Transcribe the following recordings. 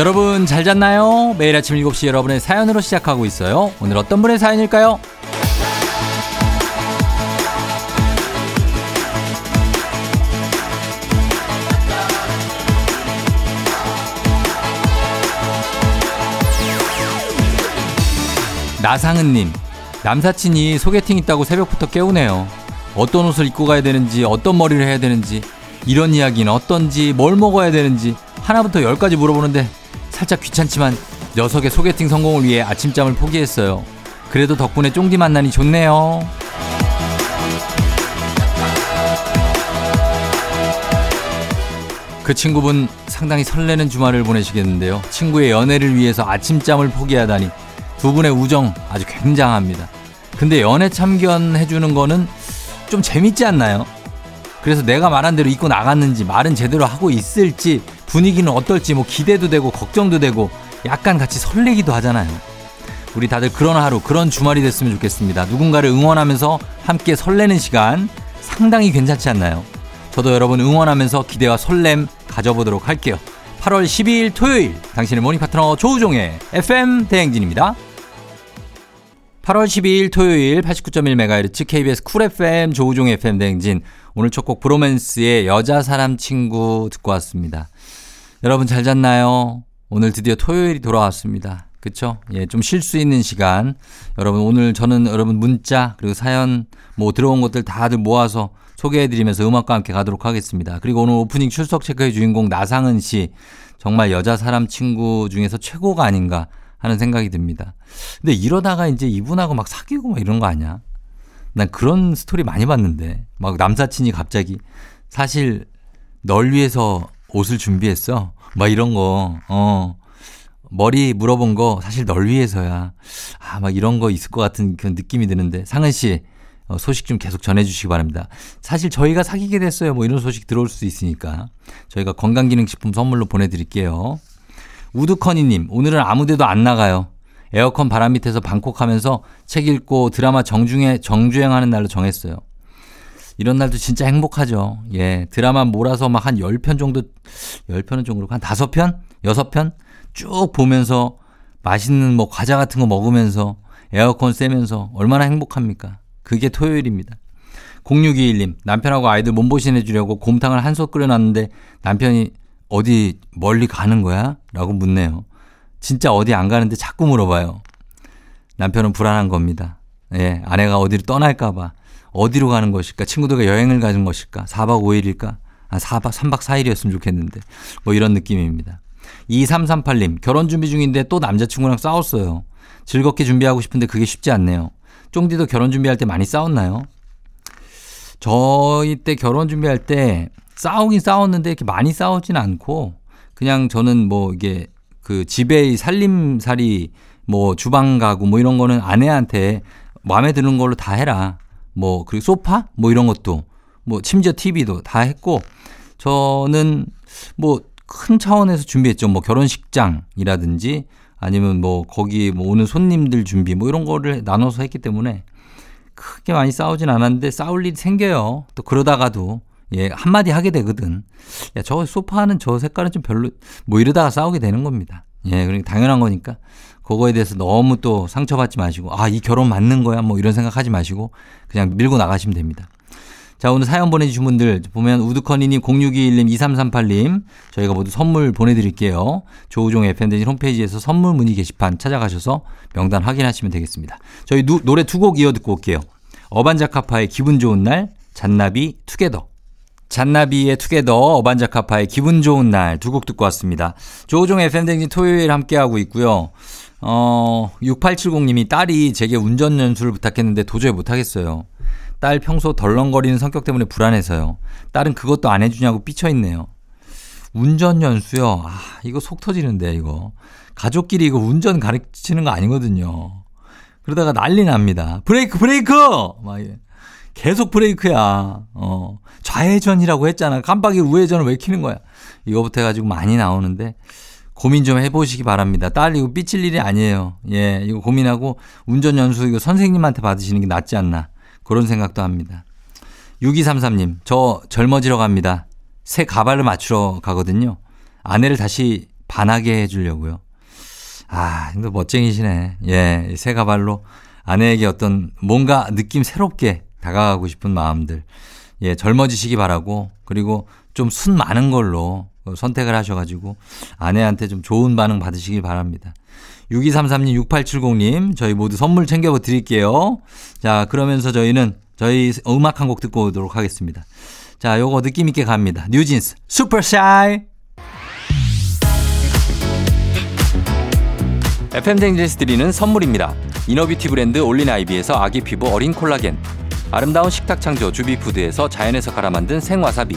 여러분 잘 잤나요? 매일 아침 7시 여러분의 사연으로 시작하고 있어요. 오늘 어떤 분의 사연일까요? 나상은님, 남사친이 소개팅 있다고 새벽부터 깨우네요. 어떤 옷을 입고 가야 되는지, 어떤 머리를 해야 되는지, 이런 이야기는 어떤지, 뭘 먹어야 되는지, 하나부터 열까지 물어보는데 살짝 귀찮지만 녀석의 소개팅 성공을 위해 아침잠을 포기했어요. 그래도 덕분에 쫑디 만나니 좋네요. 그 친구분 상당히 설레는 주말을 보내시겠는데요. 친구의 연애를 위해서 아침잠을 포기하다니 두 분의 우정 아주 굉장합니다. 근데 연애 참견해주는 거는 좀 재밌지 않나요? 그래서 내가 말한 대로 입고 나갔는지 말은 제대로 하고 있을지 분위기는 어떨지 뭐 기대도 되고 걱정도 되고 약간 같이 설레기도 하잖아요. 우리 다들 그런 하루, 그런 주말이 됐으면 좋겠습니다. 누군가를 응원하면서 함께 설레는 시간 상당히 괜찮지 않나요? 저도 여러분 응원하면서 기대와 설렘 가져보도록 할게요. 8월 12일 토요일 당신의 모닝 파트너 조우종의 FM 대행진입니다. 8월 12일 토요일 89.1MHz KBS 쿨 FM 조우종의 FM 대행진 오늘 첫 곡 브로맨스의 여자 사람 친구 듣고 왔습니다. 여러분 잘 잤나요? 오늘 드디어 토요일이 돌아왔습니다. 그쵸? 예, 좀 쉴 수 있는 시간. 여러분, 오늘 저는 여러분 문자, 그리고 사연, 뭐 들어온 것들 다들 모아서 소개해드리면서 음악과 함께 가도록 하겠습니다. 그리고 오늘 오프닝 출석 체크의 주인공 나상은 씨. 정말 여자 사람 친구 중에서 최고가 아닌가 하는 생각이 듭니다. 근데 이러다가 이제 이분하고 막 사귀고 막 이런 거 아니야? 난 그런 스토리 많이 봤는데. 막 남사친이 갑자기 사실 널 위해서 옷을 준비했어. 막 이런 거, 어. 머리 물어본 거 사실 널 위해서야. 아, 막 이런 거 있을 것 같은 그런 느낌이 드는데. 상은 씨, 어, 소식 좀 계속 전해주시기 바랍니다. 사실 저희가 사귀게 됐어요. 뭐 이런 소식 들어올 수 있으니까. 저희가 건강기능식품 선물로 보내드릴게요. 우드커니님, 오늘은 아무 데도 안 나가요. 에어컨 바람 밑에서 방콕하면서 책 읽고 드라마 정중에 정주행하는 날로 정했어요. 이런 날도 진짜 행복하죠. 예. 드라마 몰아서 막 한 10편 정도, 10편은 좀 그렇고 한 5편? 6편? 쭉 보면서 맛있는 뭐 과자 같은 거 먹으면서 에어컨 쐬면서 얼마나 행복합니까? 그게 토요일입니다. 0621님, 남편하고 아이들 몸보신 해주려고 곰탕을 한 솥 끓여놨는데 남편이 어디 멀리 가는 거야? 라고 묻네요. 진짜 어디 안 가는데 자꾸 물어봐요. 남편은 불안한 겁니다. 예, 아내가 어디를 떠날까봐. 어디로 가는 것일까? 친구들과 여행을 가는 것일까? 4박 5일일까? 아, 4박, 3박 4일이었으면 좋겠는데. 뭐 이런 느낌입니다. 2338님, 결혼 준비 중인데 또 남자친구랑 싸웠어요. 즐겁게 준비하고 싶은데 그게 쉽지 않네요. 쫑디도 결혼 준비할 때 많이 싸웠나요? 저희 때 결혼 준비할 때 싸우긴 싸웠는데 이렇게 많이 싸우진 않고 그냥 저는 뭐 이게 그 집에 살림살이 뭐 주방 가구 뭐 이런 거는 아내한테 마음에 드는 걸로 다 해라. 뭐 그리고 소파 뭐 이런 것도 뭐 심지어 TV도 다 했고 저는 뭐 큰 차원에서 준비했죠. 뭐 결혼식장이라든지 아니면 뭐 거기 뭐 오는 손님들 준비 뭐 이런 거를 나눠서 했기 때문에 크게 많이 싸우진 않았는데 싸울 일이 생겨요. 또 그러다가도 예, 한마디 하게 되거든. 야, 저 소파는 저 색깔은 좀 별로 뭐 이러다가 싸우게 되는 겁니다. 예, 그러니까 당연한 거니까 그거에 대해서 너무 또 상처받지 마시고 아, 이 결혼 맞는 거야 뭐 이런 생각하지 마시고 그냥 밀고 나가시면 됩니다. 자, 오늘 사연 보내주신 분들 보면 우드커니님, 0621님, 2338님 저희가 모두 선물 보내드릴게요. 조우종 FM대진 홈페이지에서 선물 문의 게시판 찾아가셔서 명단 확인하시면 되겠습니다. 저희 누, 노래 두 곡 이어 듣고 올게요. 어반자카파의 기분 좋은 날, 잔나비 투게더. 잔나비의 투게더, 어반자카파의 기분 좋은 날 두 곡 듣고 왔습니다. 조우종 FM대진 토요일 함께하고 있고요. 어, 6870님이 딸이 제게 운전 연수를 부탁했는데 도저히 못하겠어요. 딸 평소 덜렁거리는 성격 때문에 불안해서요. 딸은 그것도 안 해주냐고 삐쳐있네요. 운전 연수요. 아, 이거 속 터지는데, 이거. 가족끼리 이거 운전 가르치는 거 아니거든요. 그러다가 난리 납니다. 브레이크, 브레이크! 막, 계속 브레이크야. 어. 좌회전이라고 했잖아. 깜빡이 우회전을 왜 키는 거야? 이거부터 해가지고 많이 나오는데, 고민 좀 해보시기 바랍니다. 딸 이거 삐칠 일이 아니에요. 예, 이거 고민하고 운전 연수 이거 선생님한테 받으시는 게 낫지 않나. 그런 생각도 합니다. 6233님, 저 젊어지러 갑니다. 새 가발을 맞추러 가거든요. 아내를 다시 반하게 해주려고요. 아, 근데 멋쟁이시네. 예, 새 가발로 아내에게 어떤 뭔가 느낌 새롭게 다가가고 싶은 마음들. 예, 젊어지시기 바라고 그리고 좀 순 많은 걸로 선택을 하셔가지고 아내한테 좀 좋은 반응 받으시길 바랍니다. 6233님, 6870님, 저희 모두 선물 챙겨 드릴게요. 자, 그러면서 저희는 저희 음악 한 곡 듣고 오도록 하겠습니다. 자, 요거 느낌 있게 갑니다. 뉴진스, Super Shy! FM댕진스 드리는 선물입니다. 이너뷰티 브랜드 올린아이비에서 아기 피부 어린 콜라겐. 아름다운 식탁 창조 주비푸드에서 자연에서 갈아 만든 생와사비.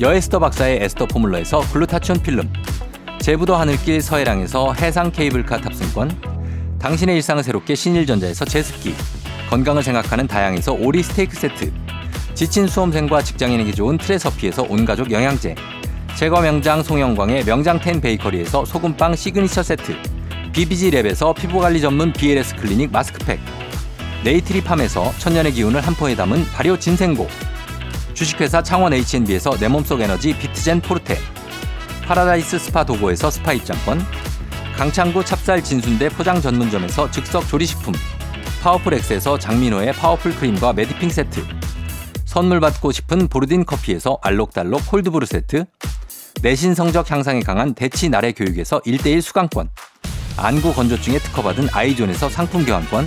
여에스터 박사의 에스터 포뮬러에서 글루타치온 필름, 제부도 하늘길 서해랑에서 해상 케이블카 탑승권, 당신의 일상을 새롭게 신일전자에서 제습기, 건강을 생각하는 다양에서 오리 스테이크 세트, 지친 수험생과 직장인에게 좋은 트레서피에서 온가족 영양제, 제과 명장 송영광의 명장텐 베이커리에서 소금빵 시그니처 세트 BBG랩에서 피부관리 전문 BLS 클리닉 마스크팩 네이트리팜에서 천년의 기운을 한 포에 담은 발효 진생고 주식회사 창원 H&B에서 내 몸속 에너지 비트젠 포르테 파라다이스 스파 도고에서 스파 입장권 강창구 찹쌀 진순대 포장 전문점에서 즉석 조리식품 파워풀 엑스에서 장민호의 파워풀 크림과 매디핑 세트 선물 받고 싶은 보르딘 커피에서 알록달록 콜드브루 세트 내신 성적 향상에 강한 대치 나래 교육에서 1대1 수강권, 안구 건조증에 특허받은 아이존에서 상품 교환권,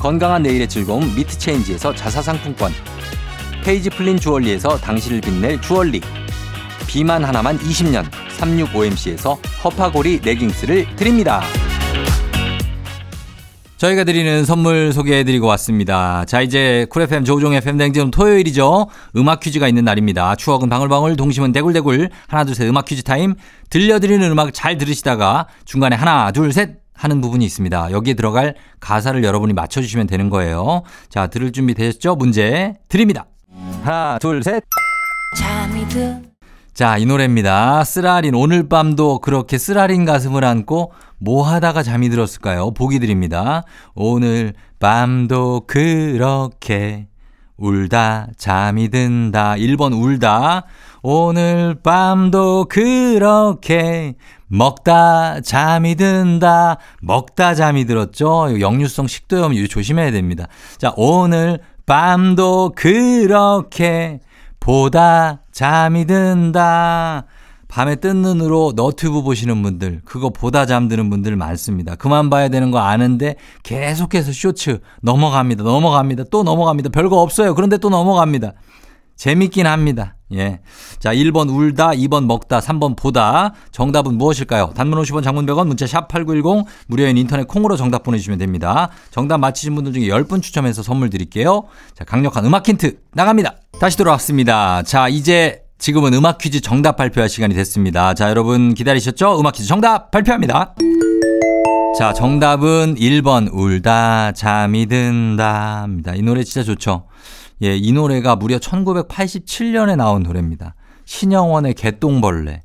건강한 내일의 즐거움 미트체인지에서 자사 상품권, 페이지 플린 주얼리에서 당신을 빛낼 주얼리, 비만 하나만 20년 365MC에서 허파고리 레깅스를 드립니다. 저희가 드리는 선물 소개해드리고 왔습니다. 자, 이제 쿨 FM 조우종의 FM댕진은 토요일이죠. 음악 퀴즈가 있는 날입니다. 추억은 방울방울, 동심은 대굴대굴. 하나, 둘, 셋 음악 퀴즈 타임. 들려드리는 음악 잘 들으시다가 중간에 하나, 둘, 셋 하는 부분이 있습니다. 여기에 들어갈 가사를 여러분이 맞춰주시면 되는 거예요. 자, 들을 준비 되셨죠? 문제 드립니다. 하나, 둘, 셋. 자, 이 노래입니다. 쓰라린 오늘 밤도 그렇게 쓰라린 가슴을 안고 뭐 하다가 잠이 들었을까요? 보기 드립니다. 오늘 밤도 그렇게 울다 잠이 든다. 1번 울다. 오늘 밤도 그렇게 먹다 잠이 든다. 먹다 잠이 들었죠? 역류성 식도염 조심해야 됩니다. 자, 오늘 밤도 그렇게 보다 잠이 든다. 밤에 뜬 눈으로 너튜브 보시는 분들, 그거 보다 잠드는 분들 많습니다. 그만 봐야 되는 거 아는데 계속해서 쇼츠 넘어갑니다. 넘어갑니다. 또 넘어갑니다. 별거 없어요. 그런데 또 넘어갑니다. 재밌긴 합니다. 예. 자, 1번 울다, 2번 먹다, 3번 보다. 정답은 무엇일까요? 단문 50원, 장문 100원, 문자 샵 8910, 무료인 인터넷 콩으로 정답 보내주시면 됩니다. 정답 맞히신 분들 중에 10분 추첨해서 선물 드릴게요. 자, 강력한 음악 힌트 나갑니다. 다시 돌아왔습니다. 자, 이제 지금은 음악 퀴즈 정답 발표할 시간이 됐습니다. 자, 여러분 기다리셨죠? 음악 퀴즈 정답 발표합니다. 자, 정답은 1번 울다 잠이 든다 입니다. 이 노래 진짜 좋죠. 예, 이 노래가 무려 1987년에 나온 노래입니다. 신영원의 개똥벌레.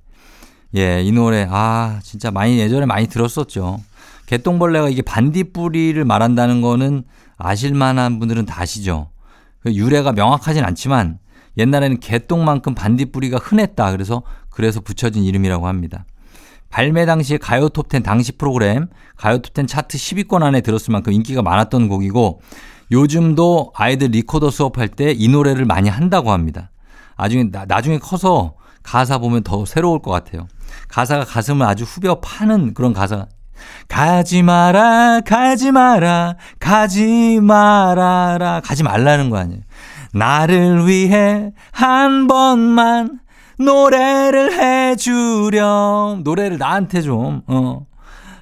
예, 이 노래, 아, 진짜 많이, 예전에 많이 들었었죠. 개똥벌레가 이게 반딧불이를 말한다는 거는 아실 만한 분들은 다 아시죠. 그 유래가 명확하진 않지만 옛날에는 개똥만큼 반딧불이가 흔했다. 그래서, 그래서 붙여진 이름이라고 합니다. 발매 당시에 가요 톱10 당시 프로그램 가요 톱10 차트 10위권 안에 들었을 만큼 인기가 많았던 곡이고 요즘도 아이들 리코더 수업할 때 이 노래를 많이 한다고 합니다. 나중에, 나중에 커서 가사 보면 더 새로울 것 같아요. 가사가 가슴을 아주 후벼 파는 그런 가사. 가지 마라, 가지 마라, 가지 말아라. 가지 말라는 거 아니에요. 나를 위해 한 번만 노래를 해주렴. 노래를 나한테 좀, 어.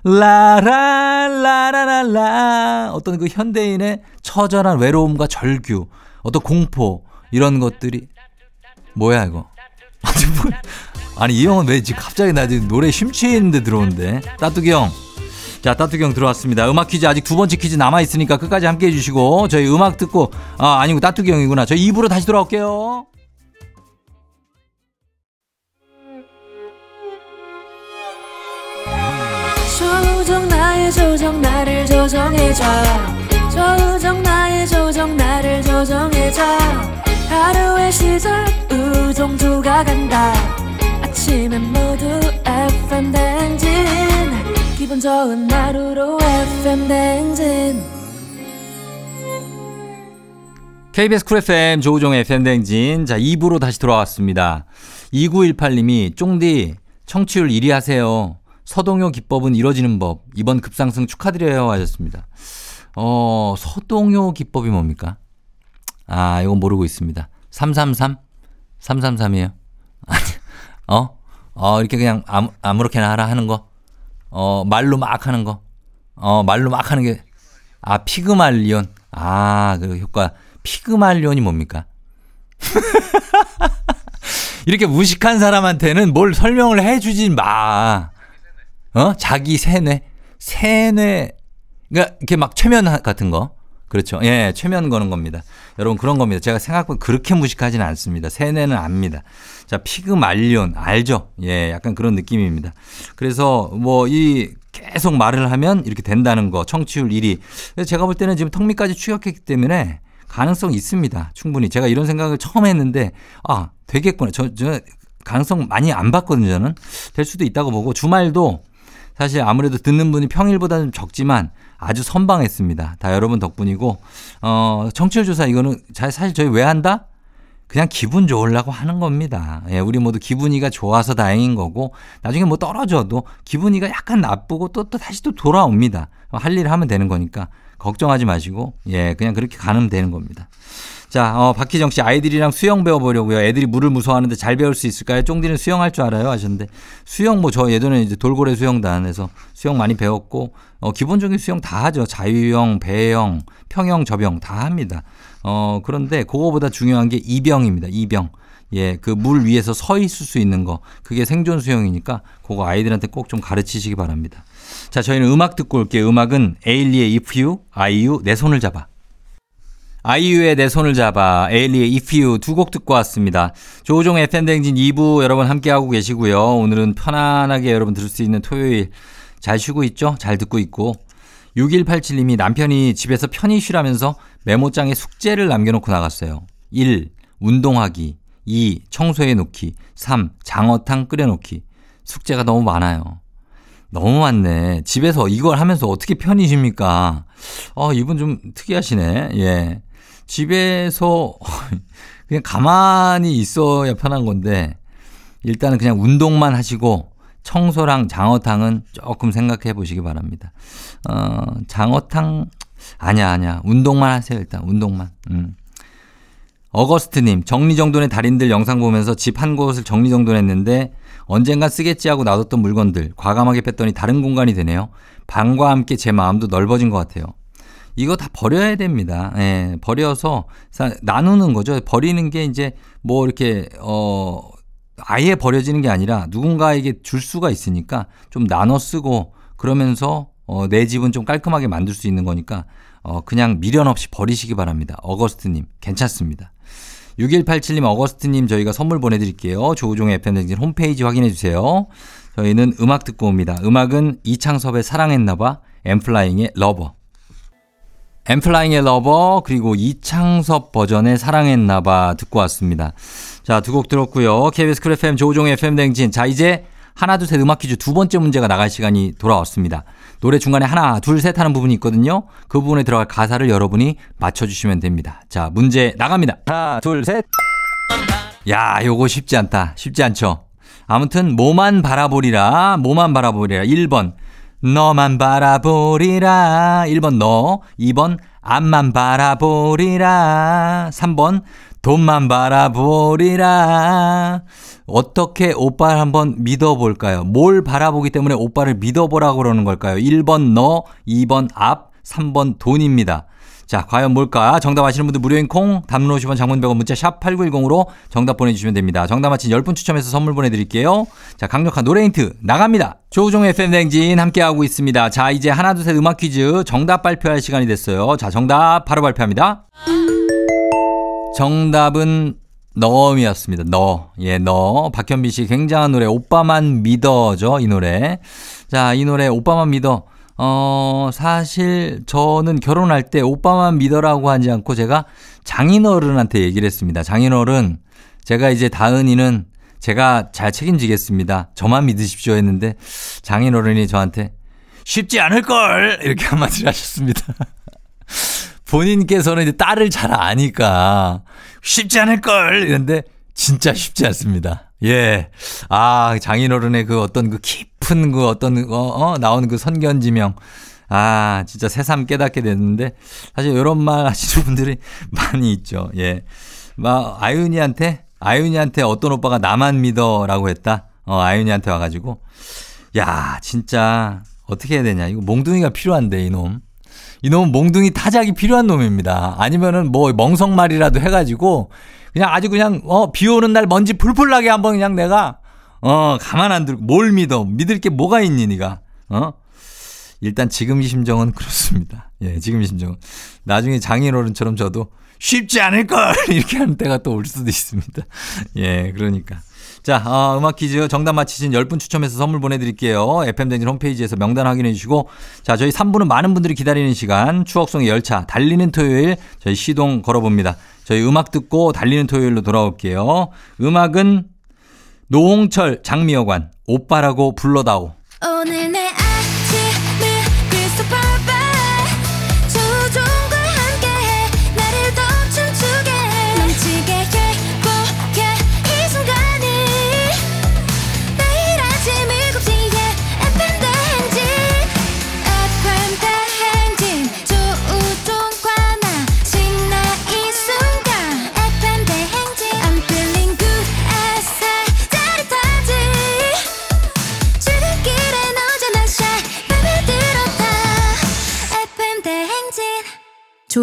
라라 라라라라 어떤 그 현대인의 처절한 외로움과 절규 어떤 공포 이런 것들이 뭐야 이거 아니 이 형은 왜 지금 갑자기 나 지금 노래 심취해 있는데 들어오는데 따뚜기 형. 자 따뚜기 형 들어왔습니다. 음악 퀴즈 아직 두 번째 퀴즈 남아 있으니까 끝까지 함께 해주시고 저희 음악 듣고 아 아니고 따뚜기 형이구나. 저희 입으로 다시 돌아올게요. 조정 나의 조정 나를 조정해줘 조정 나의 조정 나를 조정해줘 하루의 시절 우정조가 간다 아침엔 모두 FM 댕진 기분 좋은 하루로 FM 댕진 KBS 쿨 FM 조우종의 팬댕진. 자, 2부로 다시 돌아왔습니다. 2918님이 쫑디 청취율 1위 하세요. 서동요 기법은 이뤄지는 법. 이번 급상승 축하드려요 하셨습니다. 어, 서동요 기법이 뭡니까? 아, 이건 모르고 있습니다. 333? 333이에요? 아니, 어? 어, 이렇게 그냥 아무, 아무렇게나 하라 하는 거? 어, 말로 막 하는 거? 어, 말로 막 하는 게, 아, 피그말리온. 아, 그 효과. 피그말리온이 뭡니까? 이렇게 무식한 사람한테는 뭘 설명을 해주지 마. 어? 자기 세뇌. 세뇌. 그러니까 이렇게 막 최면 같은 거. 그렇죠. 예, 최면 거는 겁니다. 여러분 그런 겁니다. 제가 생각보다 그렇게 무식하지는 않습니다. 세뇌는 압니다. 자, 피그말리온 알죠? 예, 약간 그런 느낌입니다. 그래서 뭐 이 계속 말을 하면 이렇게 된다는 거. 청취율 1위. 제가 볼 때는 지금 턱밑까지 추격했기 때문에 가능성 있습니다. 충분히. 제가 이런 생각을 처음 했는데 아, 되겠구나. 저, 저 가능성 많이 안 봤거든요, 저는. 될 수도 있다고 보고 주말도 사실 아무래도 듣는 분이 평일보다는 좀 적지만 아주 선방했습니다. 다 여러분 덕분이고 어, 청취율 조사 이거는 사실 저희 왜 한다? 그냥 기분 좋으려고 하는 겁니다. 예, 우리 모두 기분이가 좋아서 다행인 거고 나중에 뭐 떨어져도 기분이가 약간 나쁘고 또, 또 다시 또 돌아옵니다. 할 일을 하면 되는 거니까 걱정하지 마시고 예, 그냥 그렇게 가면 되는 겁니다. 자, 어, 박희정 씨 아이들이랑 수영 배워보려고요. 애들이 물을 무서워하는데 잘 배울 수 있을까요? 쫑디는 수영할 줄 알아요? 하셨는데 수영 뭐 저 예전에 이제 돌고래 수영단에서 수영 많이 배웠고 어, 기본적인 수영 다 하죠. 자유형, 배영, 평영, 접영 다 합니다. 어, 그런데 그거보다 중요한 게 이병입니다. 이병. 예, 그 물 위에서 서 있을 수 있는 거. 그게 생존 수영이니까 그거 아이들한테 꼭 좀 가르치시기 바랍니다. 자, 저희는 음악 듣고 올게요. 음악은 에일리의 If You, 아이유, 내 손을 잡아. 아이유의 내 손을 잡아, 에일리의 If You 두 곡 듣고 왔습니다. 조종 FM댕진 2부 여러분 함께하고 계시고요. 오늘은 편안하게 여러분 들을 수 있는 토요일 잘 쉬고 있죠? 잘 듣고 있고. 6187님이 남편이 집에서 편히 쉬라면서 메모장에 숙제를 남겨놓고 나갔어요. 1. 운동하기. 2. 청소해 놓기. 3. 장어탕 끓여 놓기. 숙제가 너무 많아요. 너무 많네. 집에서 이걸 하면서 어떻게 편히 쉽니까? 어, 이분 좀 특이하시네. 예. 집에서 그냥 가만히 있어야 편한 건데 일단은 그냥 운동만 하시고 청소랑 장어탕은 조금 생각해 보시기 바랍니다. 어, 장어탕 아니야 아니야 운동만 하세요 일단 운동만. 음. 어거스트님 정리정돈의 달인들 영상 보면서 집 한 곳을 정리정돈했는데 언젠간 쓰겠지 하고 놔뒀던 물건들 과감하게 뺐더니 다른 공간이 되네요. 방과 함께 제 마음도 넓어진 것 같아요. 이거 다 버려야 됩니다. 예, 버려서 나누는 거죠. 버리는 게 이제 뭐 이렇게 어 아예 버려지는 게 아니라 누군가에게 줄 수가 있으니까 좀 나눠 쓰고 그러면서 어, 내 집은 좀 깔끔하게 만들 수 있는 거니까 어, 그냥 미련 없이 버리시기 바랍니다. 어거스트님 괜찮습니다. 6187님, 어거스트님 저희가 선물 보내드릴게요. 조우종의 FM대행진 홈페이지 확인해 주세요. 저희는 음악 듣고 옵니다. 음악은 이창섭의 사랑했나봐, 엔플라잉의 Lover. 엔플라잉의 Lover, 그리고 이창섭 버전의 사랑했나봐 듣고 왔습니다. 자, 두 곡 들었고요. KBS 쿨 FM 조우종의 FM대행진. 자, 이제 하나, 둘, 셋 음악 퀴즈 두 번째 문제가 나갈 시간이 돌아왔습니다. 노래 중간에 하나, 둘, 셋 하는 부분이 있거든요. 그 부분에 들어갈 가사를 여러분이 맞춰주시면 됩니다. 자, 문제 나갑니다. 하나, 둘, 셋. 야, 요거 쉽지 않다. 쉽지 않죠? 아무튼, 뭐만 바라보리라, 뭐만 바라보리라. 1번, 너만 바라보리라. 1번, 너. 2번, 앞만 바라보리라. 3번, 돈만 바라보리라. 어떻게 오빠를 한번 믿어볼까요? 뭘 바라보기 때문에 오빠를 믿어보라고 그러는 걸까요? 1번 너, 2번 앞, 3번 돈입니다. 자, 과연 뭘까? 정답 아시는 분들 무료인 콩, 담론 50원 장문 100원 문자 샵 8910으로 정답 보내주시면 됩니다. 정답 맞힌 10분 추첨해서 선물 보내드릴게요. 자, 강력한 노래 힌트 나갑니다. 조우종의 FM댕진 함께하고 있습니다. 자, 이제 하나, 둘, 셋 음악 퀴즈 정답 발표할 시간이 됐어요. 자, 정답 바로 발표합니다. 정답은 너음이었습니다. 너. 예, 너. 박현비 씨 굉장한 노래 오빠만 믿어죠. 이 노래. 자, 이 노래 오빠만 믿어. 어, 사실 저는 결혼할 때 오빠만 믿어라고 하지 않고 제가 장인어른한테 얘기를 했습니다. 장인어른, 제가 이제 다은이는 제가 잘 책임지겠습니다. 저만 믿으십시오 했는데 장인어른이 저한테 쉽지 않을걸! 이렇게 한마디를 하셨습니다. 본인께서는 이제 딸을 잘 아니까 쉽지 않을걸! 이런데 진짜 쉽지 않습니다. 예. 아, 장인어른의 그 어떤 그 깊은 그 어떤, 어, 어, 나오는 그 선견지명. 아, 진짜 새삼 깨닫게 됐는데, 사실 이런 말 하시는 분들이 많이 있죠. 예. 막, 아윤이한테, 아윤이한테 어떤 오빠가 나만 믿어 라고 했다? 어, 아윤이한테 와가지고, 야, 진짜, 어떻게 해야 되냐. 이거 몽둥이가 필요한데, 이놈. 이놈은 몽둥이 타작이 필요한 놈입니다. 아니면은 뭐 멍석말이라도 해가지고, 그냥 아주 그냥 어 비 오는 날 먼지 풀풀 나게 한번 그냥 내가 어 가만 안 두고 뭘 믿어? 믿을 게 뭐가 있니 니가? 어? 일단 지금 이 심정은 그렇습니다. 예 지금 이 심정은. 나중에 장인어른처럼 저도 쉽지 않을 걸! 이렇게 하는 때가 또 올 수도 있습니다. 예 그러니까. 자, 어, 음악 퀴즈 정답 맞히신 10분 추첨해서 선물 보내드릴게요. FM댕진 홈페이지에서 명단 확인해 주시고. 자, 저희 3부는 많은 분들이 기다리는 시간, 추억송의 열차, 달리는 토요일, 저희 시동 걸어봅니다. 저희 음악 듣고 달리는 토요일로 돌아올게요. 음악은 노홍철 장미여관, 오빠라고 불러다오. 오늘 내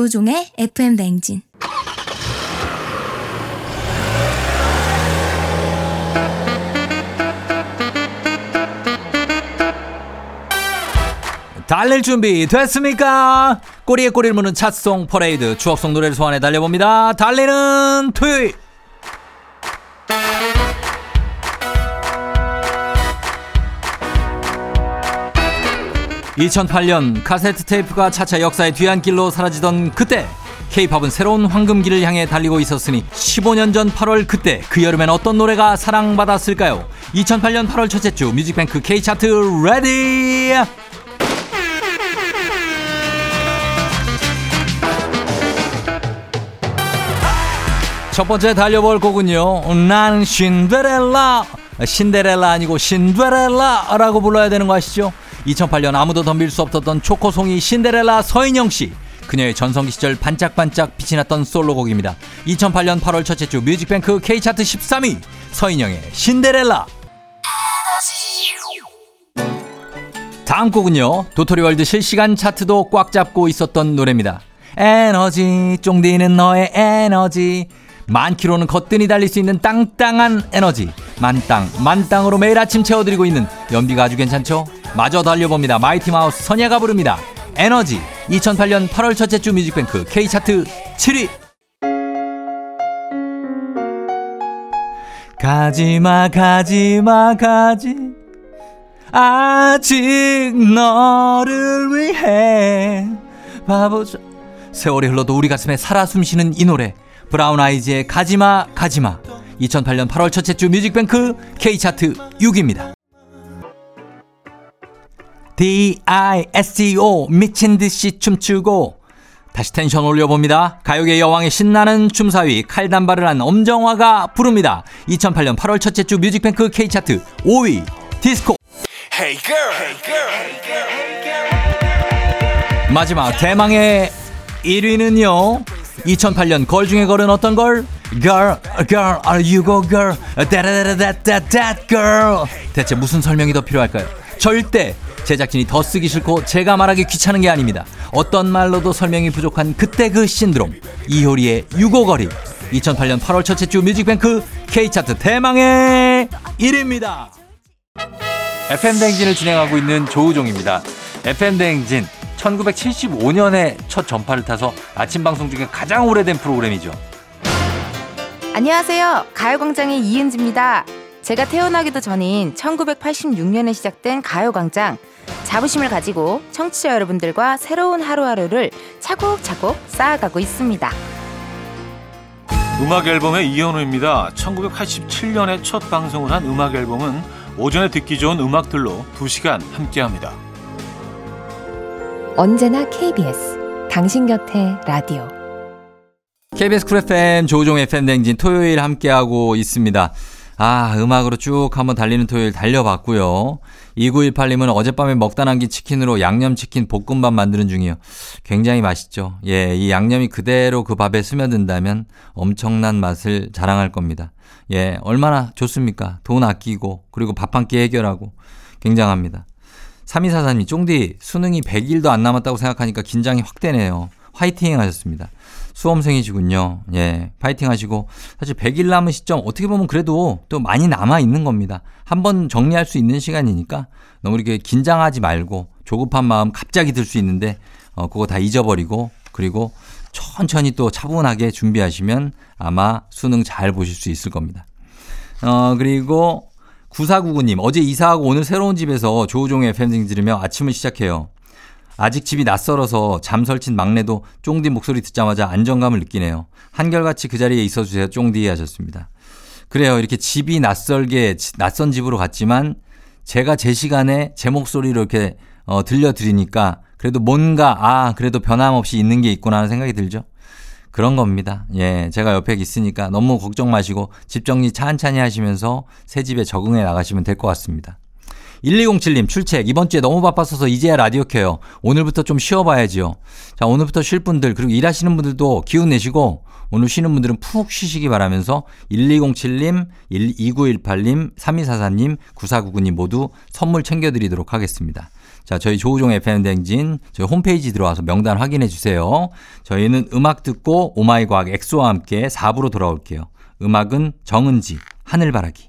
조종의 FM 대행진 달릴 준비 됐습니까? 꼬리에 꼬리를 무는 찻송 퍼레이드 추억송 노래를 소환해 달려봅니다. 달리는 토요일. 2008년 카세트 테이프가 차차 역사의 뒤안길로 사라지던 그때 케이팝은 새로운 황금기를 향해 달리고 있었으니 15년 전 8월 그때 그 여름엔 어떤 노래가 사랑받았을까요? 2008년 8월 첫째 주 뮤직뱅크 K차트 Ready! 첫 번째 달려볼 곡은요. 난 신데렐라. 신데렐라 아니고 신데렐라라고 불러야 되는 거 아시죠? 2008년 아무도 덤빌 수 없었던 초코송이 신데렐라 서인영 씨. 그녀의 전성기 시절 반짝반짝 빛이 났던 솔로곡입니다. 2008년 8월 첫째 주 뮤직뱅크 K차트 13위 서인영의 신데렐라. 다음 곡은요. 도토리월드 실시간 차트도 꽉 잡고 있었던 노래입니다. 에너지 쫑디는 너의 에너지 만 킬로는 거뜬히 달릴 수 있는 땅땅한 에너지 만땅 만땅으로 매일 아침 채워드리고 있는 연비가 아주 괜찮죠? 마저 달려봅니다. 마이티 마우스 선예가 부릅니다. 에너지. 2008년 8월 첫째 주 뮤직뱅크 K차트 7위. 가지마 가지마 가지. 아직 너를 위해 바보죠 세월이 흘러도 우리 가슴에 살아 숨쉬는 이 노래. 브라운 아이즈의 가지마 가지마. 2008년 8월 첫째 주 뮤직뱅크 K차트 6위입니다 D-I-S-C-O 미친 듯이 춤추고 다시 텐션 올려봅니다. 가요계 여왕의 신나는 춤사위 칼단발을 한 엄정화가 부릅니다. 2008년 8월 첫째 주 뮤직뱅크 K차트 5위 디스코 Hey girl, hey girl, hey girl, hey. 마지막 대망의 1위는요. 2008년 걸 중에 걸은 어떤 걸? Girl, girl, are you go girl? 다다다다다 that girl. 대체 무슨 설명이 더 필요할까요? 절대 제작진이 더 쓰기 싫고 제가 말하기 귀찮은 게 아닙니다. 어떤 말로도 설명이 부족한 그때 그 신드롬. 이효리의 유고거리. 2008년 8월 첫째 주 뮤직뱅크 K차트 대망의 1위입니다. FM대행진을 진행하고 있는 조우종입니다. FM대행진 1975년에 첫 전파를 타서 아침 방송 중에 가장 오래된 프로그램이죠. 안녕하세요. 가요광장의 이은지입니다. 제가 태어나기도 전인 1986년에 시작된 가요광장. 자부심을 가지고 청취자 여러분들과 새로운 하루하루를 차곡차곡 쌓아가고 있습니다. 음악 앨범의 이현우입니다. 1987년에 첫 방송을 한 음악 앨범은 오전에 듣기 좋은 음악들로 2시간 함께합니다. 언제나 KBS. 당신 곁에 라디오. KBS 쿨 FM 조우종의 FM 대행진 토요일 함께하고 있습니다. 아, 음악으로 쭉 한번 달리는 토요일 달려봤고요. 2918님은 어젯밤에 먹다 남긴 치킨으로 양념치킨 볶음밥 만드는 중이요. 굉장히 맛있죠. 예, 이 양념이 그대로 그 밥에 스며든다면 엄청난 맛을 자랑할 겁니다. 예, 얼마나 좋습니까? 돈 아끼고, 그리고 밥 한 끼 해결하고. 굉장합니다. 3244님, 쫑디, 수능이 100일도 안 남았다고 생각하니까 긴장이 확 되네요. 화이팅 하셨습니다. 수험생이시군요. 예, 파이팅 하시고. 사실 100일 남은 시점 어떻게 보면 그래도 또 많이 남아 있는 겁니다. 한번 정리할 수 있는 시간이니까 너무 이렇게 긴장하지 말고 조급한 마음 갑자기 들 수 있는데 어, 그거 다 잊어버리고 그리고 천천히 또 차분하게 준비하시면 아마 수능 잘 보실 수 있을 겁니다. 어, 그리고 9499님, 어제 이사하고 오늘 새로운 집에서 조우종의 팬싱 들으며 아침을 시작해요. 아직 집이 낯설어서 잠 설친 막내도 쫑디 목소리 듣자마자 안정감을 느끼네요. 한결같이 그 자리에 있어 주세요. 쫑디 하셨습니다. 그래요. 이렇게 집이 낯설게 낯선 집으로 갔지만 제가 제 시간에 제 목소리로 이렇게 어, 들려드리니까 그래도 뭔가 아 그래도 변함없이 있는 게 있구나 하는 생각이 들죠. 그런 겁니다. 예, 제가 옆에 있으니까 너무 걱정 마시고 집 정리 찬찬히 하시면서 새 집에 적응해 나가시면 될 것 같습니다. 1207님 출첵 이번 주에 너무 바빴어서 이제야 라디오 켜요. 오늘부터 좀 쉬어봐야지요. 자 오늘부터 쉴 분들 그리고 일하시는 분들도 기운 내시고 오늘 쉬는 분들은 푹 쉬시기 바라면서 1207님, 2918님, 3244님, 9499님 모두 선물 챙겨드리도록 하겠습니다. 자, 저희 조우종 FM 댕진 저희 홈페이지 들어와서 명단 확인해 주세요. 저희는 음악 듣고 오마이 과학 엑소와 함께 4부로 돌아올게요. 음악은 정은지, 하늘바라기.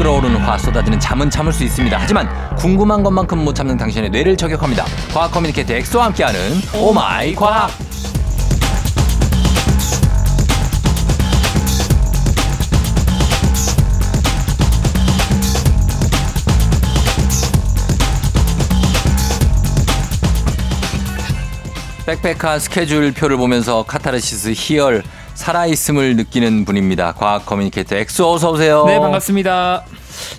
끓어오르는 화 쏟아지는 잠은 참을 수 있습니다. 하지만 궁금한 것만큼 못 참는 당신의 뇌를 저격합니다. 과학 communicator 엑소와 함께하는 Oh My 과학. 빽빽한 스케줄 표를 보면서 카타르시스 희열 살아있음을 느끼는 분입니다. 과학 communicator 엑소 어서 오세요. 네 반갑습니다.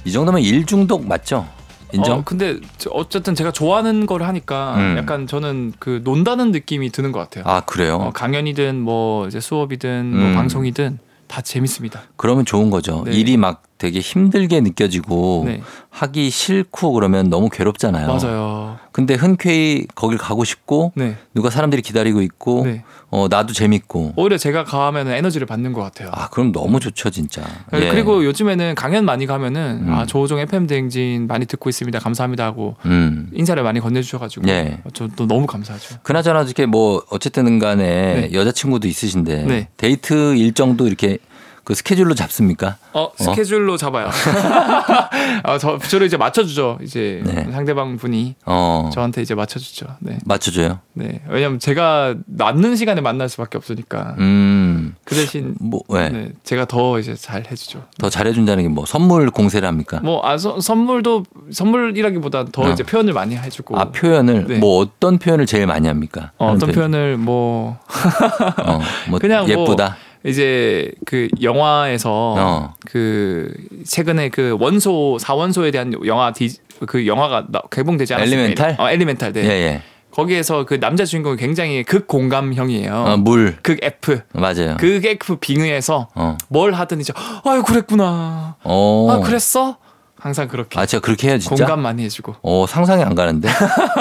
이 정도면 일 중독 맞죠? 인정? 어, 근데 저- 어쨌든 제가 좋아하는 걸 하니까 음. 약간 저는 그 논다는 느낌이 드는 것 같아요. 아 그래요? 어, 강연이든 뭐 이제 수업이든 뭐 음. 방송이든 다 재밌습니다. 그러면 좋은 거죠. 네. 일이 막 되게 힘들게 느껴지고 네 하기 싫고 그러면 너무 괴롭잖아요. 맞아요. 근데 흔쾌히 거길 가고 싶고 네. 누가 사람들이 기다리고 있고 네. 어 나도 재밌고 오히려 제가 가면 에너지를 받는 것 같아요. 아 그럼 너무 좋죠 진짜. 네, 예. 그리고 요즘에는 강연 많이 가면은 음. 아 조우종 FM 대행진 많이 듣고 있습니다. 감사합니다 하고 음. 인사를 많이 건네주셔가지고 예. 저도 너무 감사하죠. 그나저나 이렇게 뭐 어쨌든 간에 네. 여자친구도 있으신데 네. 데이트 일정도 이렇게 그 스케줄로 잡습니까? 어 스케줄로 잡아요. 아, 저 저를 이제 맞춰주죠. 이제 네. 상대방 분이 어 저한테 이제 맞춰주죠. 네. 맞춰줘요. 네. 왜냐면 제가 맞는 시간에 만날 수밖에 없으니까. 음. 그 대신 뭐 왜? 네. 제가 더 이제 잘 해주죠. 더 잘해준다는 게 뭐 선물 공세를 합니까? 뭐, 아, 서- 선물도, 선물이라기보다 더 어. 이제 표현을 많이 해주고. 아 표현을 네. 뭐 어떤 표현을 제일 많이 합니까? 어, 하는 어떤 편- 표현 을 뭐, 어, 뭐 그냥 뭐 예쁘다. 이제 그 영화에서 어. 그 최근에 그 원소 사원소에 대한 영화 디, 그 영화가 나- 개봉되지 않았어요. 엘리멘탈? 어, 엘리멘탈. 네. 예, 예. 거기에서 그 남자 주인공이 굉장히 극 공감형이에요. 어, 물. 극 F. 맞아요. 극 F 빙의해서 어. 뭘 하든 이제 아유 그랬구나. 어. 아 그랬어? 항상 그렇게 아, 제가 그렇게 해요, 진짜? 공감 많이 해주고. 어, 상상이 안 가는데?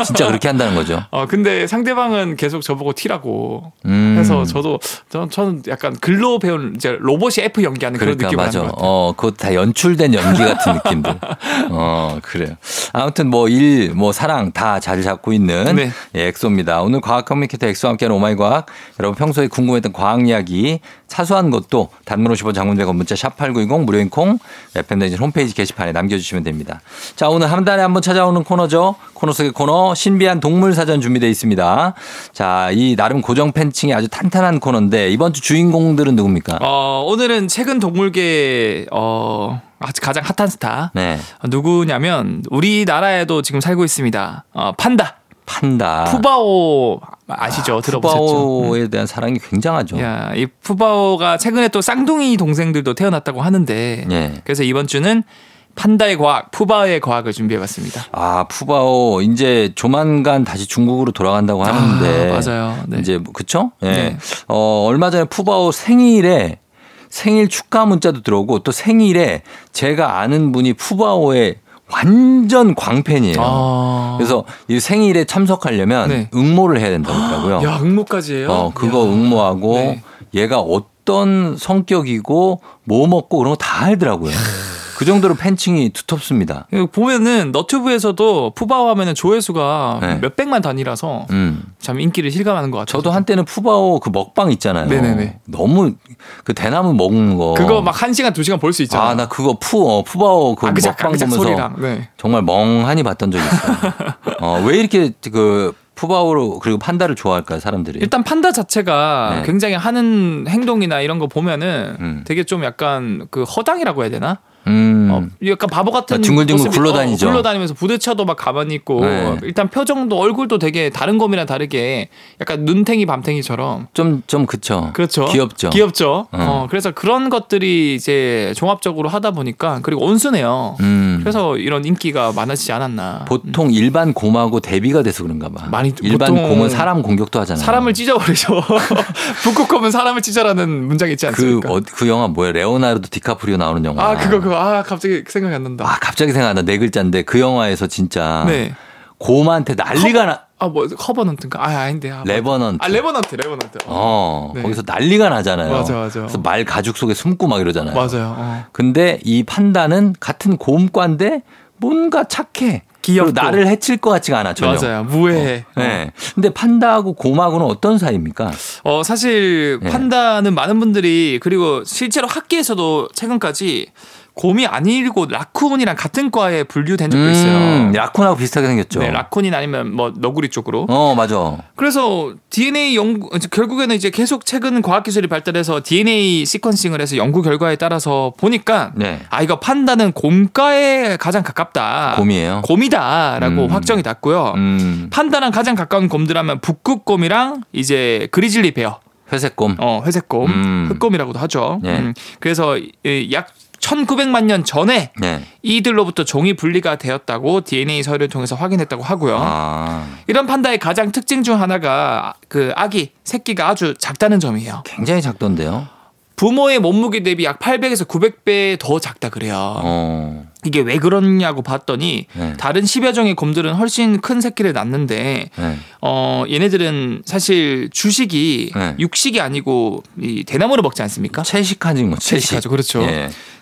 진짜 그렇게 한다는 거죠. 어 근데 상대방은 계속 저보고 T라고 음. 해서 저도 저, 저는 약간 글로 배운 이제 로봇이 F 연기하는 그런 그러니까 느낌을 맞아. 하는 것 같아요. 어, 그거 다 연출된 연기 같은 느낌들. 어, 그래요. 아무튼 뭐 일, 뭐 사랑 다 잘 잡고 있는 네. 예, 엑소입니다. 오늘 과학 communicator 엑소와 함께하는 Oh My 과학. 여러분 평소에 궁금했던 과학 이야기 사소한 것도 단문 50원 장문 100원 문자 샵8910 무료인 콩 FM대행진 홈페이지 게시판에 남겨주시면 됩니다. 자, 오늘 한 달에 한 번 찾아오는 코너죠. 코너 속의 코너 신비한 동물 사전 준비되어 있습니다. 자, 이 나름 고정 팬층이 아주 탄탄한 코너인데 이번 주 주인공들은 누굽니까? 어 오늘은 최근 동물계 어 가장 핫한 스타 네. 어, 누구냐면 우리나라에도 지금 살고 있습니다. 어 판다 판다. 푸바오 아시죠? 들어보셨죠? 푸바오에 대한 사랑이 굉장하죠. 야, 이 푸바오가 최근에 또 쌍둥이 동생들도 태어났다고 하는데 예. 그래서 이번 주는 판다의 과학, 푸바오의 과학을 준비해봤습니다. 아 푸바오 이제 조만간 다시 중국으로 돌아간다고 하는데 아, 맞아요. 네. 이제 뭐 그쵸? 예. 네. 어 얼마 전에 푸바오 생일에 생일 축하 문자도 들어오고 또 생일에 제가 아는 분이 푸바오의 완전 광팬이에요. 아. 그래서 이 생일에 참석하려면 네. 응모를 해야 된다고 하더라고요. 야, 응모까지 해요? 어, 그거 야. 응모하고 네. 얘가 어떤 성격이고 뭐 먹고 그런 거 다 알더라고요. 그 정도로 팬층이 두텁습니다. 이거 보면은 너튜브에서도 푸바오 하면은 조회수가 네. 몇 백만 단위라서 음. 참 인기를 실감하는 것 같아요. 저도 한때는 푸바오 그 먹방 있잖아요. 네네네. 너무 그 대나무 먹는 거. 그거 막 한 시간 두 시간 볼 수 있잖아요. 아, 나 그거 푸, 어, 푸바오 그 아그작 먹방 아그작 보면서 소리랑. 네. 정말 멍하니 봤던 적이 있어요. 어, 왜 이렇게 그 푸바오로 그리고 판다를 좋아할까요, 사람들이? 일단 판다 자체가 네. 굉장히 하는 행동이나 이런 거 보면은 음. 되게 좀 약간 그 허당이라고 해야 되나? 음. 어, 약간 바보 같은 모습이- 굴러다니죠. 어, 굴러다니면서 부대쳐도 막 가만히 있고 네. 일단 표정도 얼굴도 되게 다른 곰이랑 다르게 약간 눈탱이 밤탱이처럼 좀, 좀 그쵸. 그렇죠. 귀엽죠. 귀엽죠. 어. 어, 그래서 그런 것들이 이제 종합적으로 하다 보니까 그리고 온순해요. 음. 그래서 이런 인기가 많아지지 않았나. 보통 일반 곰하고 대비가 돼서 그런가 봐. 많이- 일반 곰은 사람 공격도 하잖아요. 사람을 찢어버리죠. 북극곰은 사람을 찢어라는 문장이 있지 그, 않습니까? 어, 그 영화 뭐야? 레오나르도 디카프리오 나오는 영화. 아 그거 그거 아 갑자기 생각이 안 난다. 아, 갑자기 생각나. 네 글자인데 그 영화에서 진짜 네. 곰한테 난리가 나. 아뭐 Covenant인가? 아 아닌데. 아, Revenant. 아 Revenant Revenant. 어, 네. 거기서 난리가 나잖아요. 맞아, 맞아. 그래서 말 가죽 속에 숨고 막 이러잖아요. 맞아요. 어. 근데 이 판다는 같은 곰과인데 뭔가 착해. 귀엽고. 나를 해칠 것 같지가 않아 전혀. 맞아요. 무해해. 어. 네. 근데 판다하고 곰하고는 어떤 사이입니까? 어, 사실 네. 판다는 많은 분들이 그리고 실제로 학계에서도 최근까지 곰이 아니고 라쿤이랑 같은 과에 분류된 적도 있어요. 음, 라쿤하고 비슷하게 생겼죠. 네, 라쿤이 아니면 뭐 너구리 쪽으로. 어, 맞아. 그래서 DNA 연구 결국에는 이제 계속 최근 과학 기술이 발달해서 DNA sequencing을 해서 연구 결과에 따라서 보니까 네. 아 이거 판다는 곰과에 가장 가깝다. 곰이에요. 곰이다라고 음. 확정이 났고요. 음, 판다랑 가장 가까운 곰들하면 북극곰이랑 이제 grizzly bear, 회색곰. 어 회색곰, 음. 흑곰이라고도 하죠. 네. 음, 그래서 이- 약 1900만 년 전에 네. 이들로부터 종이 분리가 되었다고 DNA 서류를 통해서 확인했다고 하고요. 아, 이런 판다의 가장 특징 중 하나가 그 아기 새끼가 아주 작다는 점이에요. 굉장히 작던데요. 부모의 몸무게 대비 약 800에서 900배 더 작다 그래요. 어, 이게 왜 그러냐고 봤더니 네. 다른 10여 종의 곰들은 훨씬 큰 새끼를 낳는데 네. 어 얘네들은 사실 주식이 네. 육식이 아니고 이 대나무를 먹지 않습니까? 채식하는 거, 채식. 채식하죠. 그렇죠.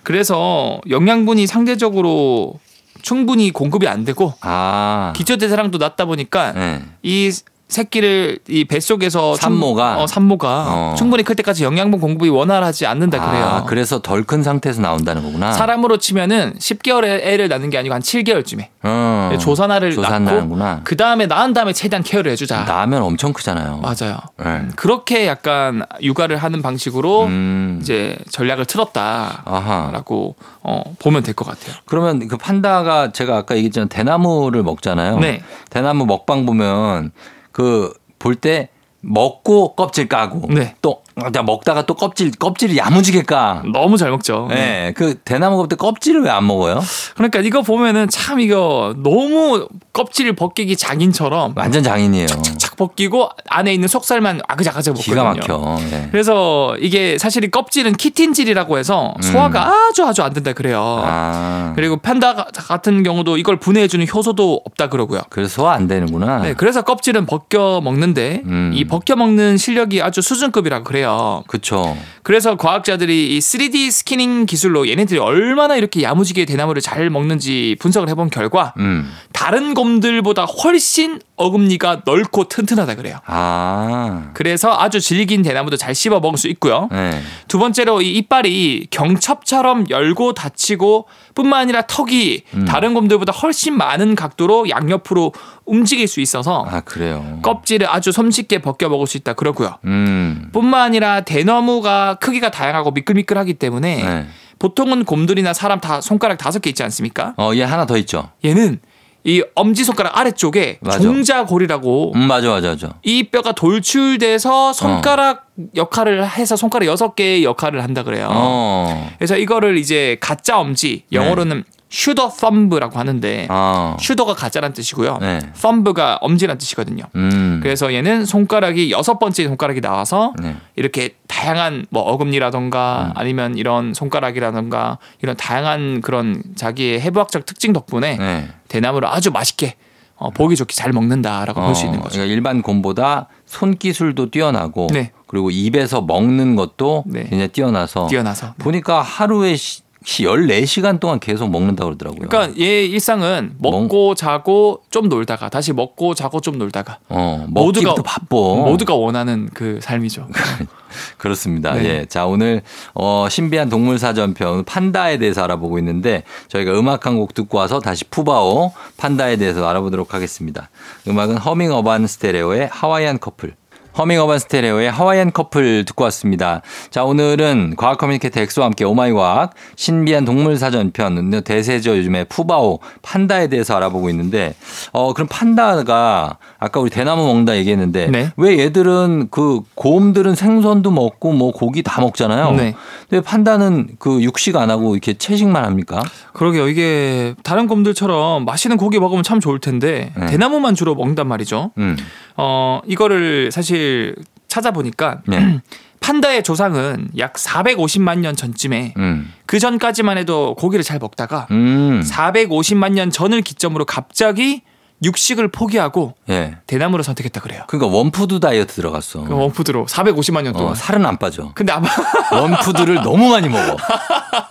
예. 그래서 영양분이 상대적으로 충분히 공급이 안 되고 아, 기초 대사량도 낮다 보니까 네. 이 새끼를 이 뱃속에서 충- 산모가? 어, 산모가 어. 충분히 클 때까지 영양분 공급이 원활하지 않는다 그래요. 아, 그래서 덜 큰 상태에서 나온다는 거구나. 사람으로 치면은 10개월에 애를 낳는 게 아니고 한 7개월쯤에 어, 조산아를 조산 낳고. 그 다음에 낳은 다음에 최대한 케어를 해주자. 나면 엄청 크잖아요. 맞아요. 네. 그렇게 약간 육아를 하는 방식으로 음. 이제 전략을 틀었다라고. 어, 보면 될 것 같아요. 그러면 그 판다가 제가 아까 얘기했잖아요. 대나무를 먹잖아요. 네. 대나무 먹방 보면 그 볼 때 먹고 껍질 까고 네. 또 먹다가 또 껍질 껍질이 야무지게 까. 너무 잘 먹죠. 네. 그 대나무 껍질 껍질을 왜 안 먹어요? 그러니까 이거 보면은 참 이거 너무 껍질 벗기기 장인처럼 완전 장인이에요. 착 벗기고 안에 있는 속살만 아그작아작 기가 먹거든요. 막혀. 예. 그래서 이게 사실 이 껍질은 키틴질이라고 해서 소화가 아주 아주 안 된다 그래요. 음. 아. 그리고 판다 같은 경우도 이걸 분해해주는 효소도 없다 그러고요. 그래서 소화 안 되는구나. 네, 그래서 껍질은 벗겨 먹는데 음. 이 벗겨 먹는 실력이 아주 수준급이라고 그래요. 그쵸. 그래서 과학자들이 이 3D 스키닝 기술로 얘네들이 얼마나 이렇게 야무지게 대나무를 잘 먹는지 분석을 해본 결과 음. 다른 곰들보다 훨씬 어금니가 넓고 튼튼하다 그래요. 아. 그래서 아주 질긴 대나무도 잘 씹어 먹을 수 있고요. 네. 두 번째로 이 이빨이 경첩처럼 열고 닫히고 뿐만 아니라 턱이 음. 다른 곰들보다 훨씬 많은 각도로 양옆으로 움직일 수 있어서 아, 그래요. 껍질을 아주 손쉽게 벗겨 먹을 수 있다 그러고요. 음. 뿐만 아니라 대나무가 크기가 다양하고 미끌미끌하기 때문에 네. 보통은 곰들이나 사람 다 손가락 다섯 개 있지 않습니까? 어, 얘 하나 더 있죠. 얘는 이 엄지 손가락 아래쪽에 맞아. 종자골이라고 음, 맞아, 맞아, 맞아. 이 뼈가 돌출돼서 손가락 역할을 해서 손가락 여섯 개의 역할을 한다 그래요. 어. 그래서 이거를 이제 가짜 엄지 영어로는 pseudo thumb라고 하는데 아. pseudo가 가짜란 뜻이고요. 네. thumb가 엄지란 뜻이거든요. 음. 그래서 얘는 손가락이 여섯 번째 손가락이 나와서 네. 이렇게 다양한 뭐 어금니라던가 아니면 이런 손가락이라던가 이런 다양한 그런 자기의 해부학적 특징 덕분에 네. 대나무를 아주 맛있게 어, 보기 좋게 잘 먹는다라고 볼수 있는 거죠. 그러니까 일반 곰보다 손기술도 뛰어나고 네. 그리고 입에서 먹는 것도 네. 굉장히 뛰어나서 뛰어나서. 보니까 하루에 시, 14시간 동안 계속 먹는다고 그러더라고요. 그러니까 얘 일상은 먹고 자고 좀 놀다가 다시 먹고 자고 좀 놀다가 어, 모두가 바빠. 모두가 원하는 그 삶이죠. 그렇습니다. 네. 예. 자, 오늘 어, 신비한 동물 사전편 판다에 대해서 알아보고 있는데 저희가 음악 한 곡 듣고 와서 다시 푸바오 판다에 대해서 알아보도록 하겠습니다. 음악은 허밍 어반 스테레오의 하와이안 커플. 허밍 어반 스테레오의 하와이안 커플 듣고 왔습니다. 자, 오늘은 과학 communicator 엑소와 함께 oh my 과학 신비한 동물 사전편 대세죠 요즘에 푸바오 판다에 대해서 알아보고 있는데 어 그럼 판다가 아까 우리 대나무 먹는다 얘기했는데 네. 왜 얘들은 그 곰들은 생선도 먹고 뭐 고기 다 먹잖아요. 네. 근데 판다는 그 육식 안 하고 이렇게 채식만 합니까? 그러게요. 이게 다른 곰들처럼 맛있는 고기 먹으면 참 좋을 텐데 네. 대나무만 주로 먹는단 말이죠. 음. 어 이거를 사실 찾아보니까 네. 판다의 조상은 약 450만 년 전쯤에 음. 그 전까지만 해도 고기를 잘 먹다가 음. 450만 년 전을 기점으로 갑자기 육식을 포기하고 예. 대나무를 선택했다 그래요. 그러니까 원푸드 다이어트 들어갔어. 그 원푸드로 450만 년 동안. 어, 살은 안 빠져. 근데 아마 원푸드를 너무 많이 먹어.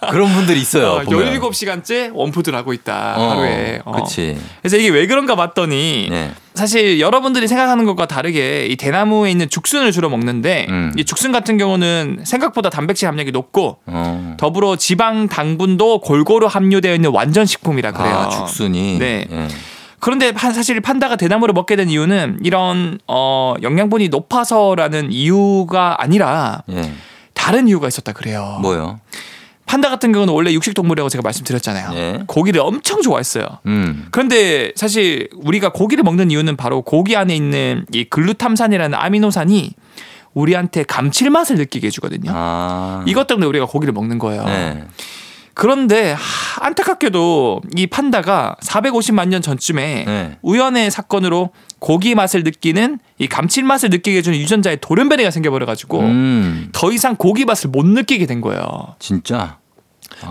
그런 분들이 있어요. 보면. 17시간째 원푸드를 하고 있다 어, 하루에. 어. 그치. 그래서 이게 왜 그런가 봤더니 네. 사실 여러분들이 생각하는 것과 다르게 이 대나무에 있는 죽순을 주로 먹는데 음. 이 죽순 같은 경우는 생각보다 단백질 함량이 높고 어. 더불어 지방 당분도 골고루 함유되어 있는 완전 식품이라 그래요. 아, 죽순이. 네. 예. 그런데 판- 사실 판다가 대나무를 먹게 된 이유는 이런 어 영양분이 높아서라는 이유가 아니라 예. 다른 이유가 있었다 그래요. 뭐요? 판다 같은 경우는 원래 육식 동물이라고 제가 말씀드렸잖아요. 예. 고기를 엄청 좋아했어요. 음. 그런데 사실 우리가 고기를 먹는 이유는 바로 고기 안에 있는 이 글루탐산이라는 아미노산이 우리한테 감칠맛을 느끼게 해주거든요. 아. 이것 때문에 우리가 고기를 먹는 거예요. 네. 그런데 하, 안타깝게도 이 판다가 450만 년 전쯤에 네. 우연의 사건으로 고기 맛을 느끼는 이 감칠맛을 느끼게 해주는 유전자에 돌연변이가 생겨버려가지고 음. 더 이상 고기 맛을 못 느끼게 된 거예요. 진짜.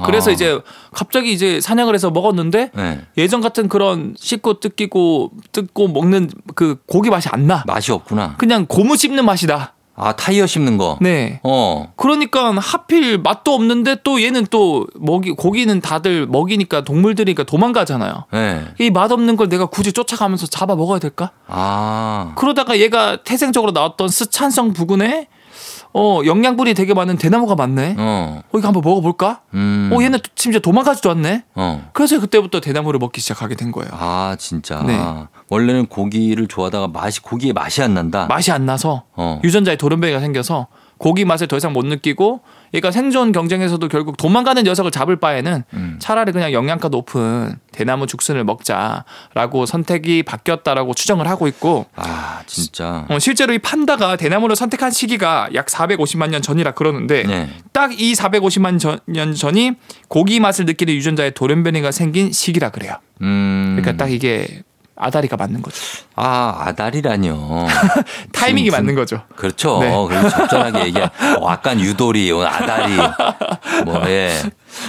그래서 아. 이제 갑자기 이제 사냥을 해서 먹었는데 네. 예전 같은 그런 씹고 뜯기고 뜯고 먹는 그 고기 맛이 안 나. 맛이 없구나. 그냥 고무 씹는 맛이다. 아, 타이어 씹는 거. 네. 어. 그러니까 하필 맛도 없는데 또 얘는 또 먹이 고기는 다들 먹이니까 동물들이니까 도망가잖아요. 네. 이 맛없는 걸 내가 굳이 쫓아가면서 잡아 먹어야 될까? 아. 그러다가 얘가 태생적으로 나왔던 스찬성 부근에 어 영양분이 되게 많은 대나무가 많네. 어. 어 이거 한번 먹어볼까? 음. 어 얘는 또 심지어 도망가지도 않네. 어. 그래서 그때부터 대나무를 먹기 시작하게 된 거예요. 아, 진짜. 네. 원래는 고기를 좋아하다가 맛이 고기의 맛이 안 난다. 맛이 안 나서 어. 유전자에 돌연변이가 생겨서 고기 맛을 더 이상 못 느끼고 그러니까 생존 경쟁에서도 결국 도망가는 녀석을 잡을 바에는 음. 차라리 그냥 영양가 높은 대나무 죽순을 먹자라고 선택이 바뀌었다라고 추정을 하고 있고 아 진짜. 어, 실제로 이 판다가 대나무를 선택한 시기가 약 450만 년 전이라 그러는데 네. 딱이 450만 전, 년 전이 고기 맛을 느끼는 유전자의 돌연변이가 생긴 시기라 그래요. 음. 그러니까 딱 이게 아다리가 맞는 거죠. 아 아다리라뇨. 타이밍이 분- 맞는 거죠. 그렇죠. 네. 그리고 적절하게 얘기해. 어, 약간 유도리, 어, 아다리. 뭐, 예.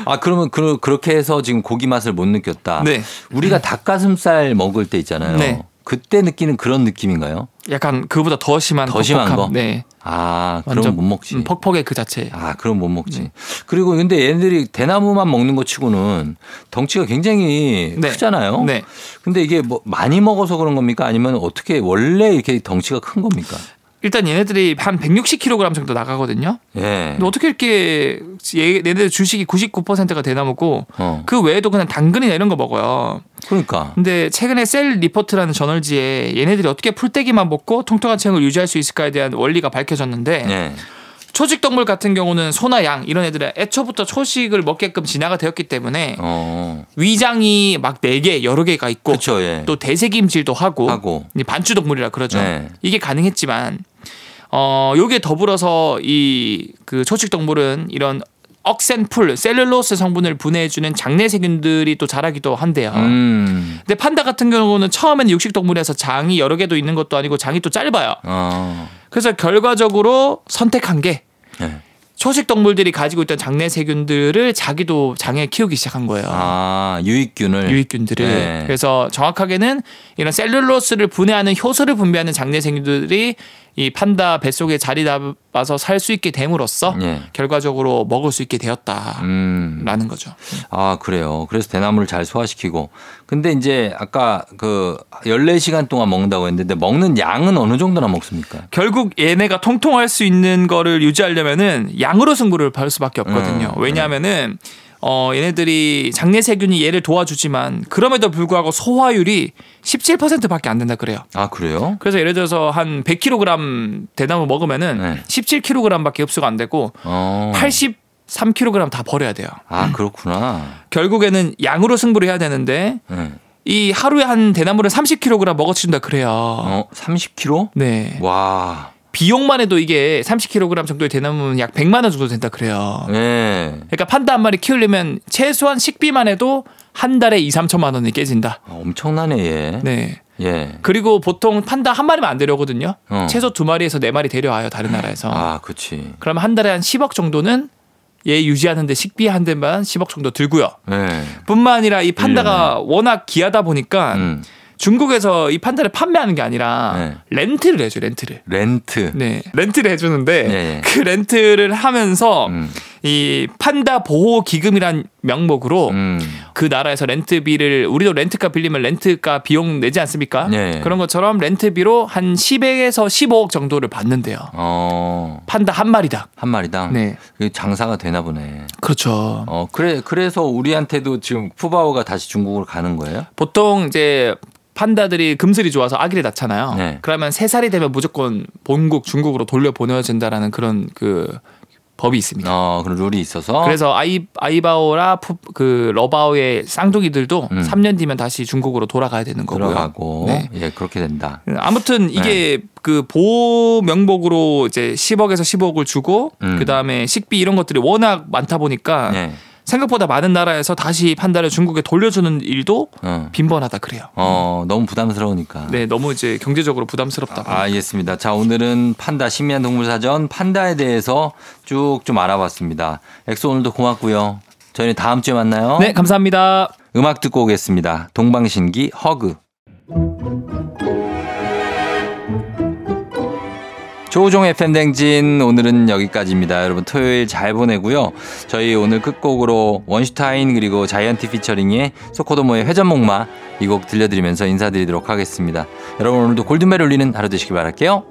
아, 그러면 그, 그렇게 해서 지금 고기 맛을 못 느꼈다. 네. 우리가 닭가슴살 먹을 때 있잖아요. 네. 그때 느끼는 그런 느낌인가요? 약간 그보다 더 심한 더 심한 퍽퍽함. 거? 네. 아, 그럼 못 먹지. 음, 퍽퍽의 그 자체. 아, 그럼 못 먹지. 그리고 근데 얘네들이 대나무만 먹는 것 치고는 덩치가 굉장히 네. 크잖아요. 네. 근데 이게 뭐 많이 먹어서 그런 겁니까? 아니면 어떻게 원래 이렇게 덩치가 큰 겁니까? 일단 얘네들이 한 160kg 정도 나가거든요. 예. 근데 어떻게 이렇게 얘- 얘네들 주식이 99%가 대나무고 어. 그 외에도 그냥 당근이나 이런 거 먹어요. 그러니까. 근데 최근에 셀 리포트라는 저널지에 얘네들이 어떻게 풀떼기만 먹고 통통한 체형을 유지할 수 있을까에 대한 원리가 밝혀졌는데 예. 초식 동물 같은 경우는 소나 양 이런 애들은 애초부터 초식을 먹게끔 진화가 되었기 때문에 어. 위장이 막 네 개 여러 개가 있고 그렇죠. 예. 또 대세김질도 하고, 하고. 이제 반추 동물이라 그러죠. 네. 이게 가능했지만 어 요게 더불어서 이 그 초식 동물은 이런 억센풀 셀룰로스 성분을 분해해주는 장내 세균들이 또 자라기도 한대요. 음. 근데 판다 같은 경우는 처음에는 육식 동물에서 장이 여러 개도 있는 것도 아니고 장이 또 짧아요. 어. 그래서 결과적으로 선택한 게 예. 초식 동물들이 가지고 있던 장내 세균들을 자기도 장에 키우기 시작한 거예요. 아, 유익균을. 유익균들을 네. 그래서 정확하게는 이런 셀룰로스를 분해하는 효소를 분비하는 장내 세균들이 이 판다 뱃속에 자리 잡아서 살 수 있게 됨으로써 예. 결과적으로 먹을 수 있게 되었다라는 음. 거죠. 아, 그래요. 그래서 대나무를 잘 소화시키고. 근데 이제 아까 그 14시간 동안 먹는다고 했는데 먹는 양은 어느 정도나 먹습니까? 결국 얘네가 통통할 수 있는 거를 유지하려면은 양으로 승부를 볼 수밖에 없거든요. 음, 왜냐하면은 어 얘네들이 장내 세균이 얘를 도와주지만 그럼에도 불구하고 소화율이 17%밖에 안 된다 그래요. 아, 그래요? 그래서 예를 들어서 한 100kg 대나무 먹으면은 네. 17kg밖에 흡수가 안 되고 어. 83kg 다 버려야 돼요. 아, 그렇구나. 결국에는 양으로 승부를 해야 되는데 예. 이 하루에 한 대나무를 30kg 먹어치운다 그래요. 어, 30kg? 네. 와. 비용만 해도 이게 30kg 정도의 대나무는 약 100만 원 정도 된다 그래요. 예. 그러니까 판다 한 마리 키우려면 최소한 식비만 해도 한 달에 2, 3천만 원이 깨진다. 아, 엄청나네, 얘. 네. 예. 그리고 보통 판다 한 마리만 안 데려오거든요. 어. 최소 두 마리에서 네 마리 데려와요 다른 나라에서. 아, 그치. 그러면 한 달에 한 10억 정도는 얘 유지하는데 식비 한 대만 10억 정도 들고요. 예. 뿐만 아니라 이 판다가 워낙 귀하다 보니까 음. 중국에서 이 판다를 판매하는 게 아니라 네. 렌트를 해줘 렌트를. 렌트. 네, 렌트를 해주는데 네. 그 렌트를 하면서 음. 이 판다 보호 기금이란 명목으로 음. 그 나라에서 렌트비를 우리도 렌트카 빌리면 렌트카 비용 내지 않습니까? 네. 그런 것처럼 렌트비로 한 10에서 15억 정도를 받는데요. 어. 판다 한 마리당. 한 마리당. 네. 그게 장사가 되나 보네. 그렇죠. 어, 그래, 그래서 우리한테도 지금 푸바오가 다시 중국으로 가는 거예요? 보통 이제 판다들이 금슬이 좋아서 아기를 낳잖아요. 네. 그러면 세 살이 되면 무조건 본국 중국으로 돌려 보내진다라는 그런 그 법이 있습니다. 어, 그런 룰이 있어서. 그래서 아이 아이바오라 푸, 그 러바오의 쌍둥이들도 음. 3년 뒤면 다시 중국으로 돌아가야 되는 거고요. 들어가고. 네. 예, 그렇게 된다. 아무튼 이게 그 보호 명목으로 이제 10억에서 15억을 주고 음. 그다음에 식비 이런 것들이 워낙 많다 보니까 예. 생각보다 많은 나라에서 다시 판다를 중국에 돌려주는 일도 어. 빈번하다 그래요. 어, 너무 부담스러우니까. 네, 너무 이제 경제적으로 부담스럽다. 아, 알겠습니다. 자, 오늘은 판다 신비한 동물 사전 판다에 대해서 쭉 좀 알아봤습니다. 엑소 오늘도 고맙고요. 저희는 다음 주에 만나요. 네, 감사합니다. 음악 듣고 오겠습니다. 동방신기 허그. 조우종의 FM대행진 오늘은 여기까지입니다. 여러분 토요일 잘 보내고요. 저희 오늘 끝곡으로 원슈타인 그리고 자이언티 피처링의 소코도모의 회전목마 이 곡 들려드리면서 인사드리도록 하겠습니다. 여러분 오늘도 골든벨 울리는 하루 되시길 바랄게요.